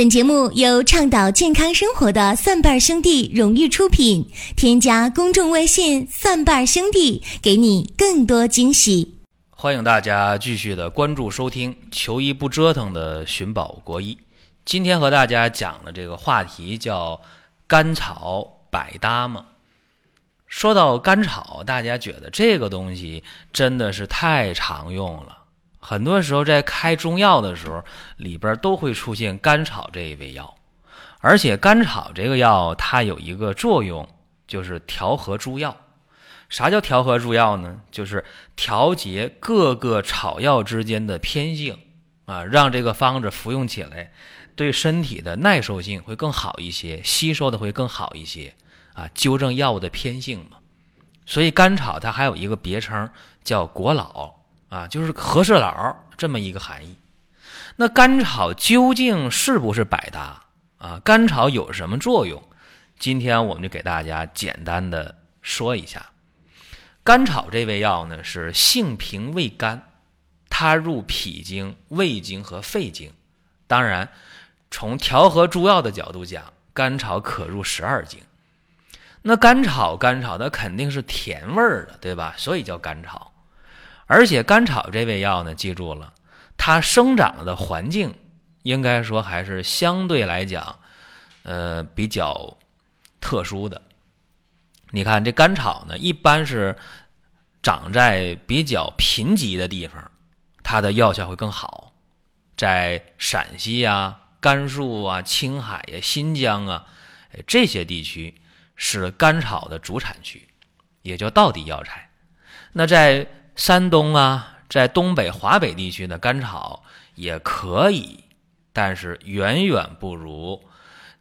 本节目由倡导健康生活的蒜瓣兄弟荣誉出品。添加公众微信“蒜瓣兄弟”，给你更多惊喜。欢迎大家继续的关注收听“求医不折腾”的寻宝国医。今天和大家讲的这个话题叫“甘草百搭”吗？说到甘草，大家觉得这个东西真的是太常用了。很多时候在开中药的时候，里边都会出现甘草这一味药，而且甘草这个药它有一个作用，就是调和诸药。啥叫调和诸药呢？就是调节各个草药之间的偏性啊，让这个方子服用起来对身体的耐受性会更好一些，吸收的会更好一些啊，纠正药物的偏性嘛。所以甘草它还有一个别称叫国老。啊，就是和事佬这么一个含义。那甘草究竟是不是百搭啊？甘草有什么作用？今天我们就给大家简单的说一下。甘草这味药呢，是性平味甘，它入脾经、胃经和肺经。当然，从调和诸药的角度讲，甘草可入十二经。那甘草，甘草它肯定是甜味儿的，对吧？所以叫甘草。而且甘草这味药呢，记住了，它生长的环境应该说还是相对来讲，呃，比较特殊的。你看这甘草呢，一般是长在比较贫瘠的地方，它的药效会更好。在陕西啊、甘肃啊、青海呀、新疆啊这些地区是甘草的主产区，也叫道地药材。那在山东啊，在东北、华北地区的甘草也可以，但是远远不如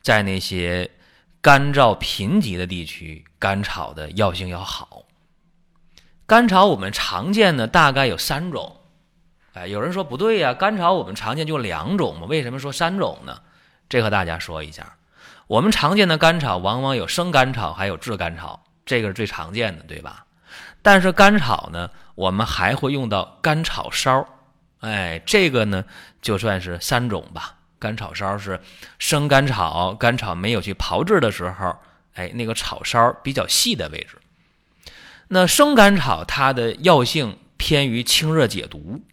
在那些干燥贫瘠的地区甘草的药性要好。甘草我们常见的大概有三种，哎，有人说不对呀，甘草我们常见就两种嘛，为什么说三种呢？这和大家说一下，我们常见的甘草往往有生甘草，还有炙甘草，这个是最常见的，对吧？但是甘草呢，我们还会用到甘草烧，哎，这个呢就算是三种吧。甘草烧是生甘草，甘草没有去炮制的时候，哎，那个草梢比较细的位置。那生甘草它的药性偏于清热解毒，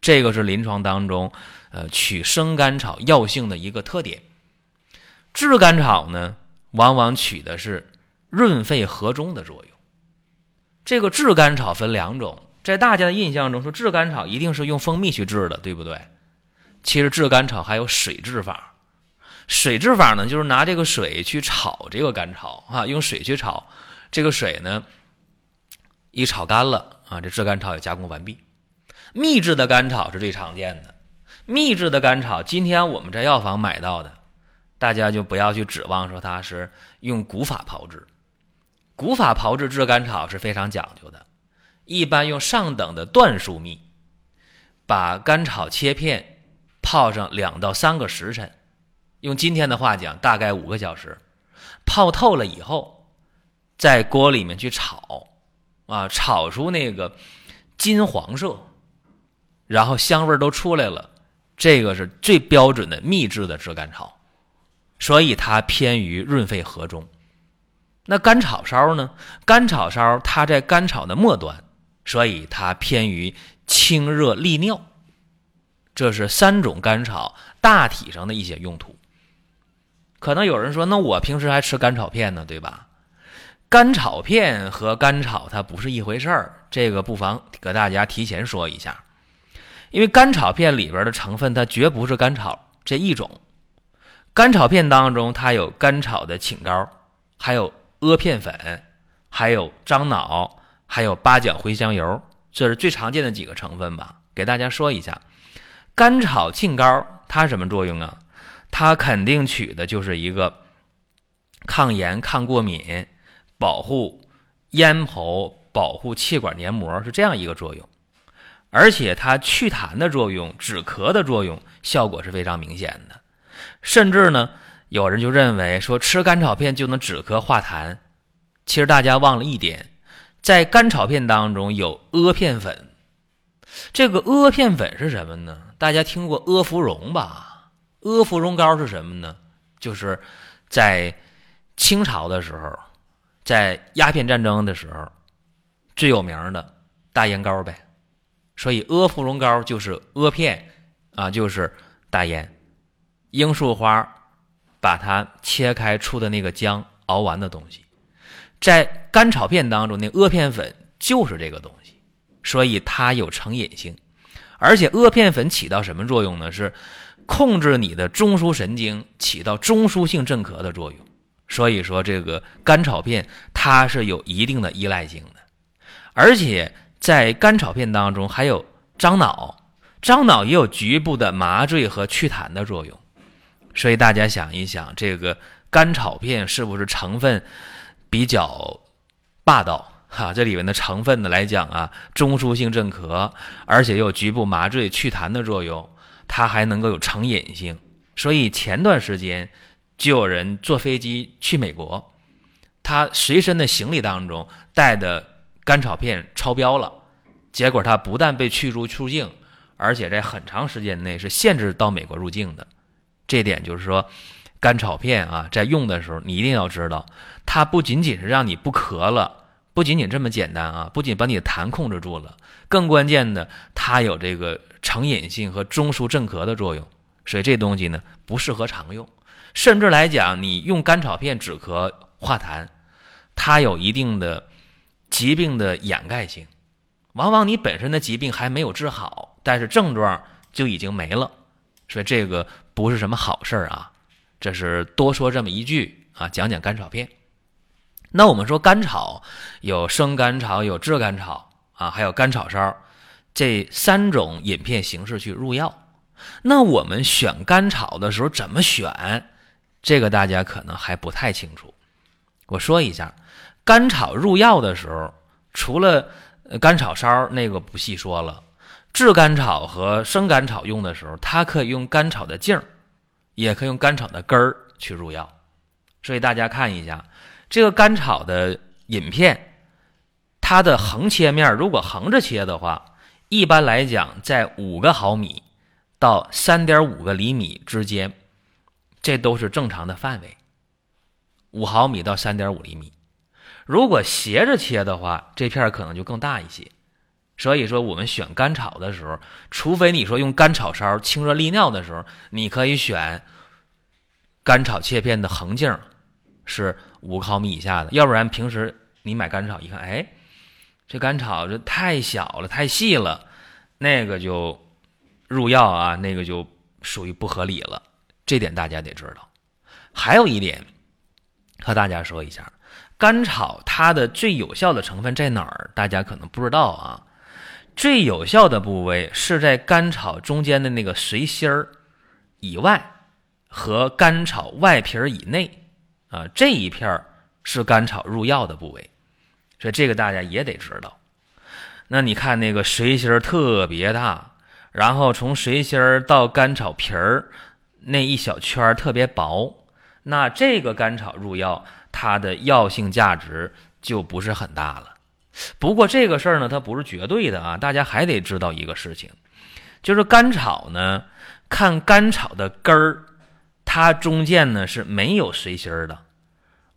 这个是临床当中呃取生甘草药性的一个特点。炙甘草呢，往往取的是润肺和中的作用。这个炙甘草分两种，在大家的印象中说炙甘草一定是用蜂蜜去制的，对不对？其实炙甘草还有水制法，水制法呢就是拿这个水去炒这个甘草啊，用水去炒，这个水呢一炒干了啊，这炙甘草也加工完毕。秘制的甘草是最常见的，秘制的甘草今天我们在药房买到的，大家就不要去指望说它是用古法炮制。古法炮制炙甘草是非常讲究的，一般用上等的椴树蜜，把甘草切片，泡上两到三个时辰，用今天的话讲，大概五个小时，泡透了以后，在锅里面去炒，啊，炒出那个金黄色，然后香味都出来了，这个是最标准的秘制的炙甘草，所以它偏于润肺和中。那甘草烧呢？甘草烧它在甘草的末端，所以它偏于清热利尿。这是三种甘草大体上的一些用途。可能有人说，那我平时还吃甘草片呢，对吧？甘草片和甘草它不是一回事儿，这个不妨给大家提前说一下。因为甘草片里边的成分它绝不是甘草这一种，甘草片当中它有甘草的青膏，还有。阿片粉，还有樟脑，还有八角茴香油，这是最常见的几个成分吧？给大家说一下，甘草沁膏它什么作用啊？它肯定取的就是一个抗炎、抗过敏、保护咽喉、保护气管黏膜，是这样一个作用。而且它祛痰的作用、止咳的作用，效果是非常明显的，甚至呢。有人就认为说吃甘草片就能止咳化痰，其实大家忘了一点，在甘草片当中有阿片粉。这个阿片粉是什么呢？大家听过阿芙蓉吧？阿芙蓉膏是什么呢？就是在清朝的时候，在鸦片战争的时候最有名的大烟膏呗。所以阿芙蓉膏就是阿片啊，就是大烟。罂粟花把它切开出的那个浆熬完的东西，在干炒片当中，那阿片粉就是这个东西，所以它有成瘾性。而且阿片粉起到什么作用呢？是控制你的中枢神经，起到中枢性镇咳的作用。所以说，这个干炒片它是有一定的依赖性的，而且。在干炒片当中还有樟脑，樟脑也有局部的麻醉和祛痰的作用，所以大家想一想，这个干炒片是不是成分比较霸道？哈，这里面的成分呢来讲啊，中枢性镇咳，而且又有局部麻醉祛痰的作用，它还能够有成瘾性。所以前段时间就有人坐飞机去美国，他随身的行李当中带的。干炒片超标了，结果他不但被驱逐出境，而且在很长时间内是限制到美国入境的。这点就是说，干炒片啊，在用的时候你一定要知道，它不仅仅是让你不咳了，不仅仅这么简单啊，不仅把你的痰控制住了，更关键的，它有这个成瘾性和中枢镇咳的作用。所以这东西呢，不适合常用，甚至来讲，你用干炒片止咳化痰，它有一定的。疾病的掩盖性，往往你本身的疾病还没有治好，但是症状就已经没了，所以这个不是什么好事儿啊。这是多说这么一句啊，讲讲甘草片。那我们说甘草有生甘草，有炙甘草啊，还有甘草烧这三种饮片形式去入药。那我们选甘草的时候怎么选？这个大家可能还不太清楚。我说一下。甘草入药的时候，除了甘草烧那个不细说了，炙甘草和生甘草用的时候，它可以用甘草的茎儿，也可以用甘草的根儿去入药。所以大家看一下这个甘草的饮片，它的横切面如果横着切的话，一般来讲在五个毫米到三点五个厘米之间，这都是正常的范围。五毫米到三点五厘米。如果斜着切的话，这片可能就更大一些。所以说，我们选干炒的时候，除非你说用干炒烧清热利尿的时候，你可以选干炒切片的横径是五毫米以下的。要不然，平时你买干炒一看，哎，这干炒这太小了，太细了，那个就入药啊，那个就属于不合理了。这点大家得知道。还有一点，和大家说一下。干炒它的最有效的成分在哪儿？大家可能不知道啊。最有效的部位是在甘草中间的那个髓心儿以外和甘草外皮儿以内啊，这一片儿是甘草入药的部位，所以这个大家也得知道。那你看那个髓心儿特别大，然后从髓心儿到甘草皮儿那一小圈儿特别薄，那这个甘草入药。它的药性价值就不是很大了。不过这个事儿呢，它不是绝对的啊。大家还得知道一个事情，就是甘草呢，看甘草的根儿，它中间呢是没有髓心儿的，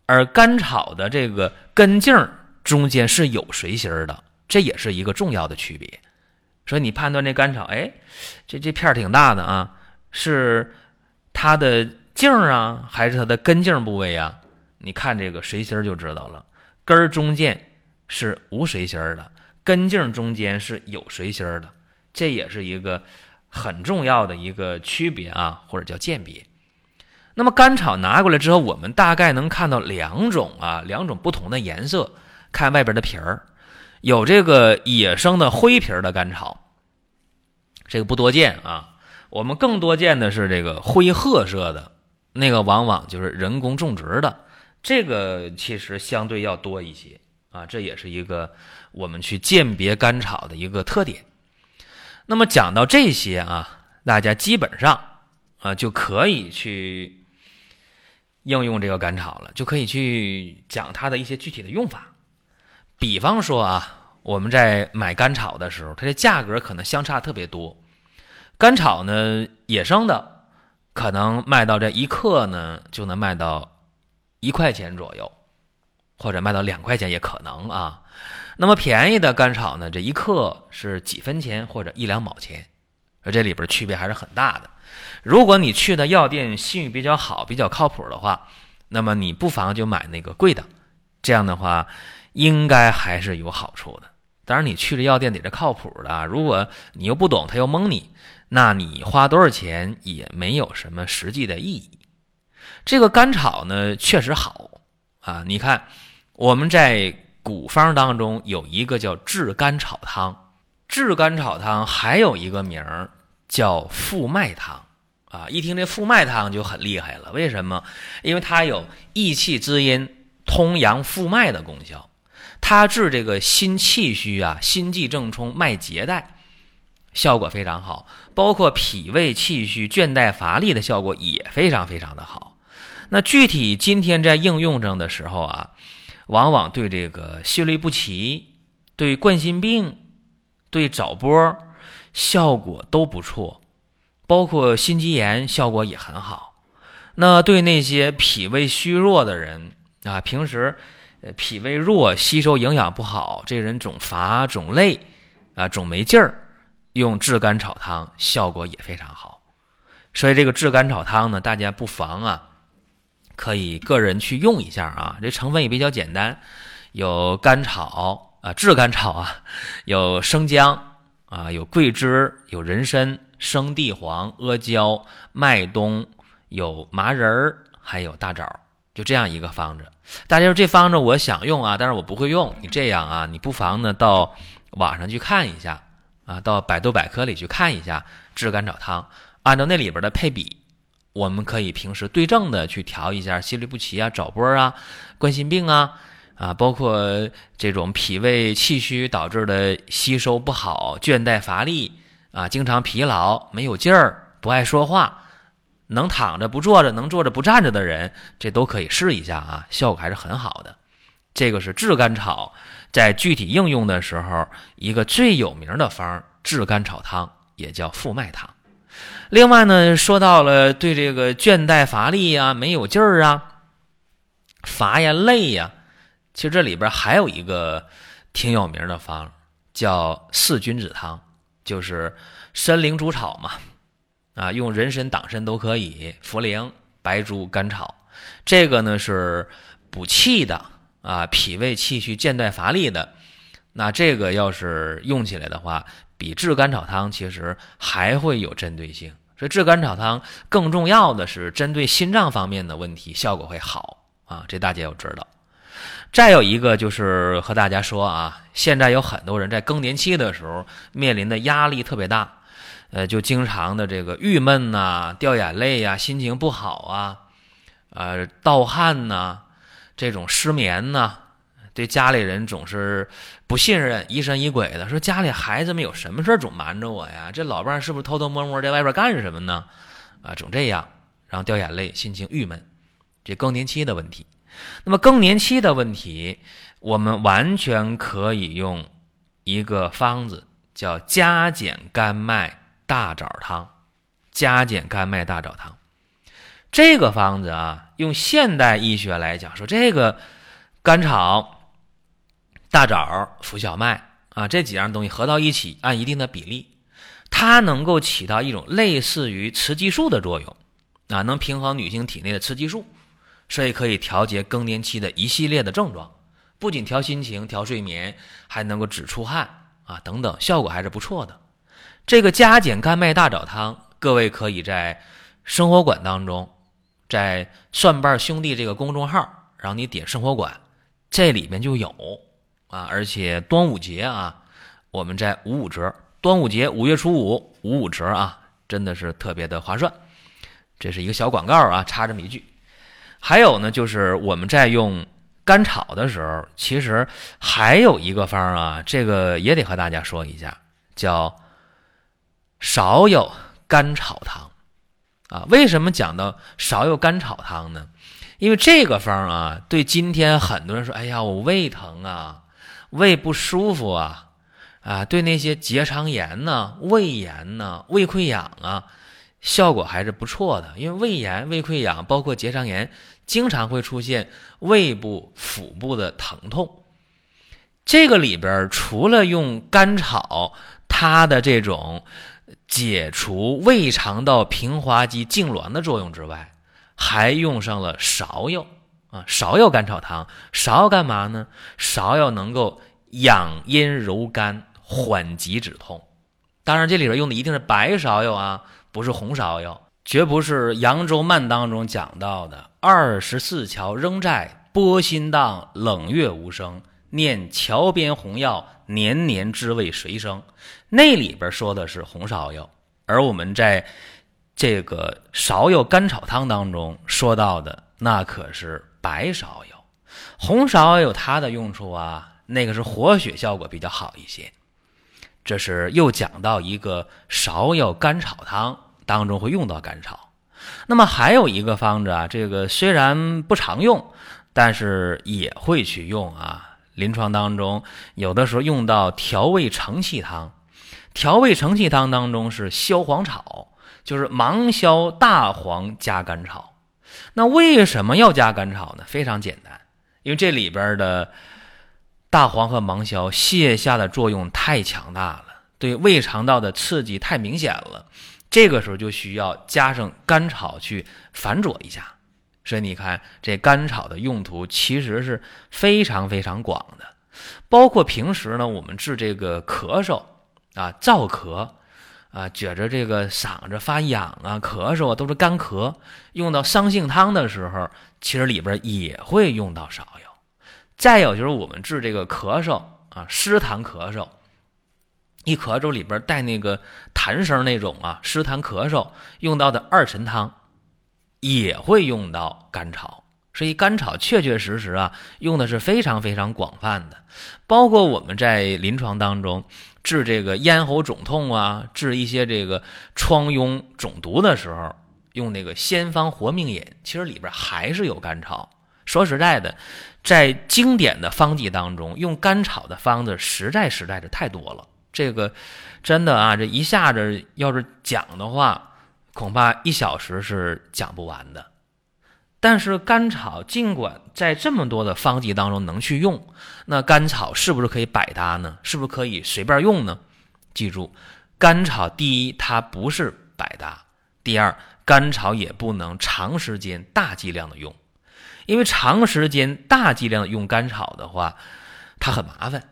而甘草的这个根茎中间是有髓心儿的，这也是一个重要的区别。所以你判断这甘草，哎，这这片儿挺大的啊，是它的茎啊，还是它的根茎部位啊？你看这个髓心就知道了，根儿中间是无髓心的，根茎中间是有髓心的，这也是一个很重要的一个区别啊，或者叫鉴别。那么干草拿过来之后，我们大概能看到两种啊，两种不同的颜色。看外边的皮儿，有这个野生的灰皮儿的干草，这个不多见啊。我们更多见的是这个灰褐色的，那个往往就是人工种植的。这个其实相对要多一些啊，这也是一个我们去鉴别干炒的一个特点。那么讲到这些啊，大家基本上啊就可以去应用这个干炒了，就可以去讲它的一些具体的用法。比方说啊，我们在买干炒的时候，它的价格可能相差特别多。干炒呢，野生的可能卖到这一克呢，就能卖到一块钱左右，或者卖到两块钱也可能啊。那么便宜的甘草呢，这一克是几分钱或者一两毛钱，而这里边区别还是很大的。如果你去的药店信誉比较好、比较靠谱的话，那么你不妨就买那个贵的，这样的话应该还是有好处的。当然，你去这药店得是靠谱的，如果你又不懂，他又蒙你。那你花多少钱也没有什么实际的意义。这个甘草呢，确实好啊。你看，我们在古方当中有一个叫炙甘草汤，炙甘草汤还有一个名儿叫复脉汤啊。一听这复脉汤就很厉害了，为什么？因为它有益气滋阴、通阳复脉的功效，它治这个心气虚啊、心悸正冲、脉结带。效果非常好，包括脾胃气虚、倦怠乏力的效果也非常非常的好。那具体今天在应用上的时候啊，往往对这个心律不齐、对冠心病、对早搏效果都不错，包括心肌炎效果也很好。那对那些脾胃虚弱的人啊，平时呃脾胃弱、吸收营养不好，这人总乏、总累啊、总没劲儿。用炙甘草汤效果也非常好，所以这个炙甘草汤呢，大家不妨啊，可以个人去用一下啊。这成分也比较简单，有甘草啊，炙甘草啊，有生姜啊，有桂枝，有人参、生地黄、阿胶、麦冬，有麻仁儿，还有大枣，就这样一个方子。大家说这方子我想用啊，但是我不会用。你这样啊，你不妨呢到网上去看一下。啊，到百度百科里去看一下炙甘草汤，按照那里边的配比，我们可以平时对症的去调一下心律不齐啊、早搏啊、冠心病啊啊，包括这种脾胃气虚导致的吸收不好、倦怠乏力啊、经常疲劳、没有劲儿、不爱说话、能躺着不坐着、能坐着不站着的人，这都可以试一下啊，效果还是很好的。这个是炙甘草。在具体应用的时候，一个最有名的方——炙甘草汤，也叫复脉汤。另外呢，说到了对这个倦怠乏力呀、没有劲儿啊、乏呀、累呀，其实这里边还有一个挺有名的方，叫四君子汤，就是参苓煮草嘛。啊，用人参、党参都可以，茯苓、白术、甘草，这个呢是补气的。啊，脾胃气虚、倦怠乏力的，那这个要是用起来的话，比炙甘草汤其实还会有针对性。所以炙甘草汤更重要的是针对心脏方面的问题，效果会好啊。这大家要知道。再有一个就是和大家说啊，现在有很多人在更年期的时候面临的压力特别大，呃，就经常的这个郁闷呐、掉眼泪呀、心情不好啊、呃、盗汗呐。这种失眠呐，对家里人总是不信任、疑神疑鬼的，说家里孩子们有什么事总瞒着我呀？这老伴是不是偷偷摸摸在外边干什么呢？啊，总这样，然后掉眼泪，心情郁闷，这更年期的问题。那么更年期的问题，我们完全可以用一个方子，叫加减甘麦大枣汤。加减甘麦大枣汤。这个方子啊，用现代医学来讲，说这个甘草、大枣、浮小麦啊，这几样东西合到一起，按一定的比例，它能够起到一种类似于雌激素的作用啊，能平衡女性体内的雌激素，所以可以调节更年期的一系列的症状，不仅调心情、调睡眠，还能够止出汗啊等等，效果还是不错的。这个加减甘麦大枣汤，各位可以在生活馆当中。在蒜瓣兄弟这个公众号，然后你点生活馆，这里面就有啊，而且端午节啊，我们在五五折，端午节五月初五五五折啊，真的是特别的划算。这是一个小广告啊，插这么一句。还有呢，就是我们在用甘草的时候，其实还有一个方啊，这个也得和大家说一下，叫少有甘草汤。啊，为什么讲到少有甘草汤呢？因为这个方啊，对今天很多人说，哎呀，我胃疼啊，胃不舒服啊，啊，对那些结肠炎呐、胃炎呐、胃溃疡啊，效果还是不错的。因为胃炎、胃溃疡，包括结肠炎，经常会出现胃部、腹部的疼痛。这个里边除了用甘草，它的这种解除胃肠道平滑肌痉挛的作用之外，还用上了芍药啊，芍药甘草汤。芍药干嘛呢？芍药能够养阴柔肝，缓急止痛。当然，这里边用的一定是白芍药啊，不是红芍药，绝不是《扬州慢》当中讲到的“二十四桥仍在，波心荡，冷月无声。念桥边红药，年年知味谁生？”那里边说的是红芍药，而我们在这个芍药甘草汤当中说到的那可是白芍药。红芍有它的用处啊，那个是活血效果比较好一些。这是又讲到一个芍药甘草汤当中会用到甘草，那么还有一个方子啊，这个虽然不常用，但是也会去用啊。临床当中有的时候用到调味承气汤，调味承气汤当中是消黄草，就是芒硝、大黄加甘草。那为什么要加甘草呢？非常简单，因为这里边的。大黄和芒硝泻下的作用太强大了，对胃肠道的刺激太明显了，这个时候就需要加上甘草去反佐一下。所以你看，这甘草的用途其实是非常非常广的，包括平时呢，我们治这个咳嗽啊、燥咳啊，觉着这个嗓子发痒啊、咳嗽啊，都是干咳，用到桑杏汤的时候，其实里边也会用到芍药。再有就是我们治这个咳嗽啊，湿痰咳嗽，一咳嗽里边带那个痰声那种啊，湿痰咳嗽用到的二陈汤，也会用到甘草。所以甘草确确实实啊，用的是非常非常广泛的。包括我们在临床当中治这个咽喉肿痛啊，治一些这个疮痈肿毒的时候，用那个仙方活命饮，其实里边还是有甘草。说实在的。在经典的方剂当中，用甘草的方子实在实在是太多了。这个真的啊，这一下子要是讲的话，恐怕一小时是讲不完的。但是甘草尽管在这么多的方剂当中能去用，那甘草是不是可以百搭呢？是不是可以随便用呢？记住，甘草第一它不是百搭，第二甘草也不能长时间大剂量的用。因为长时间大剂量用甘草的话，它很麻烦。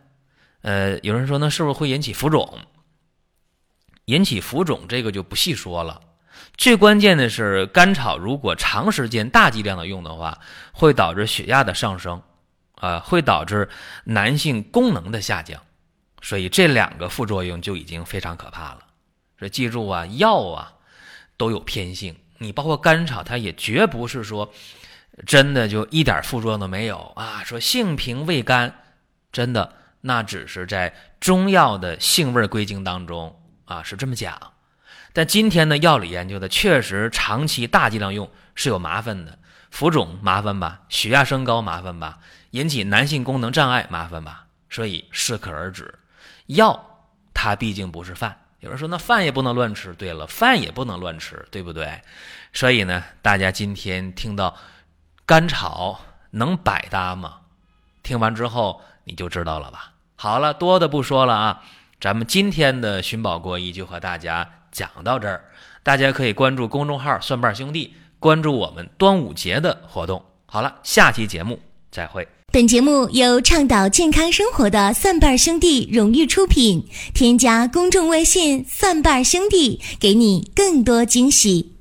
呃，有人说那是不是会引起浮肿？引起浮肿这个就不细说了。最关键的是，甘草如果长时间大剂量的用的话，会导致血压的上升，啊，会导致男性功能的下降。所以这两个副作用就已经非常可怕了。所以记住啊，药啊都有偏性，你包括甘草，它也绝不是说。真的就一点副作用都没有啊？说性平味甘，真的那只是在中药的性味归经当中啊是这么讲。但今天的药理研究的确实长期大剂量用是有麻烦的，浮肿麻烦吧，血压升高麻烦吧，引起男性功能障碍麻烦吧，所以适可而止。药它毕竟不是饭，有人说那饭也不能乱吃。对了，饭也不能乱吃，对不对？所以呢，大家今天听到。甘草能百搭吗？听完之后你就知道了吧。好了，多的不说了啊，咱们今天的寻宝国医就和大家讲到这儿。大家可以关注公众号“蒜瓣兄弟”，关注我们端午节的活动。好了，下期节目再会。本节目由倡导健康生活的蒜瓣兄弟荣誉出品，添加公众微信“蒜瓣兄弟”，给你更多惊喜。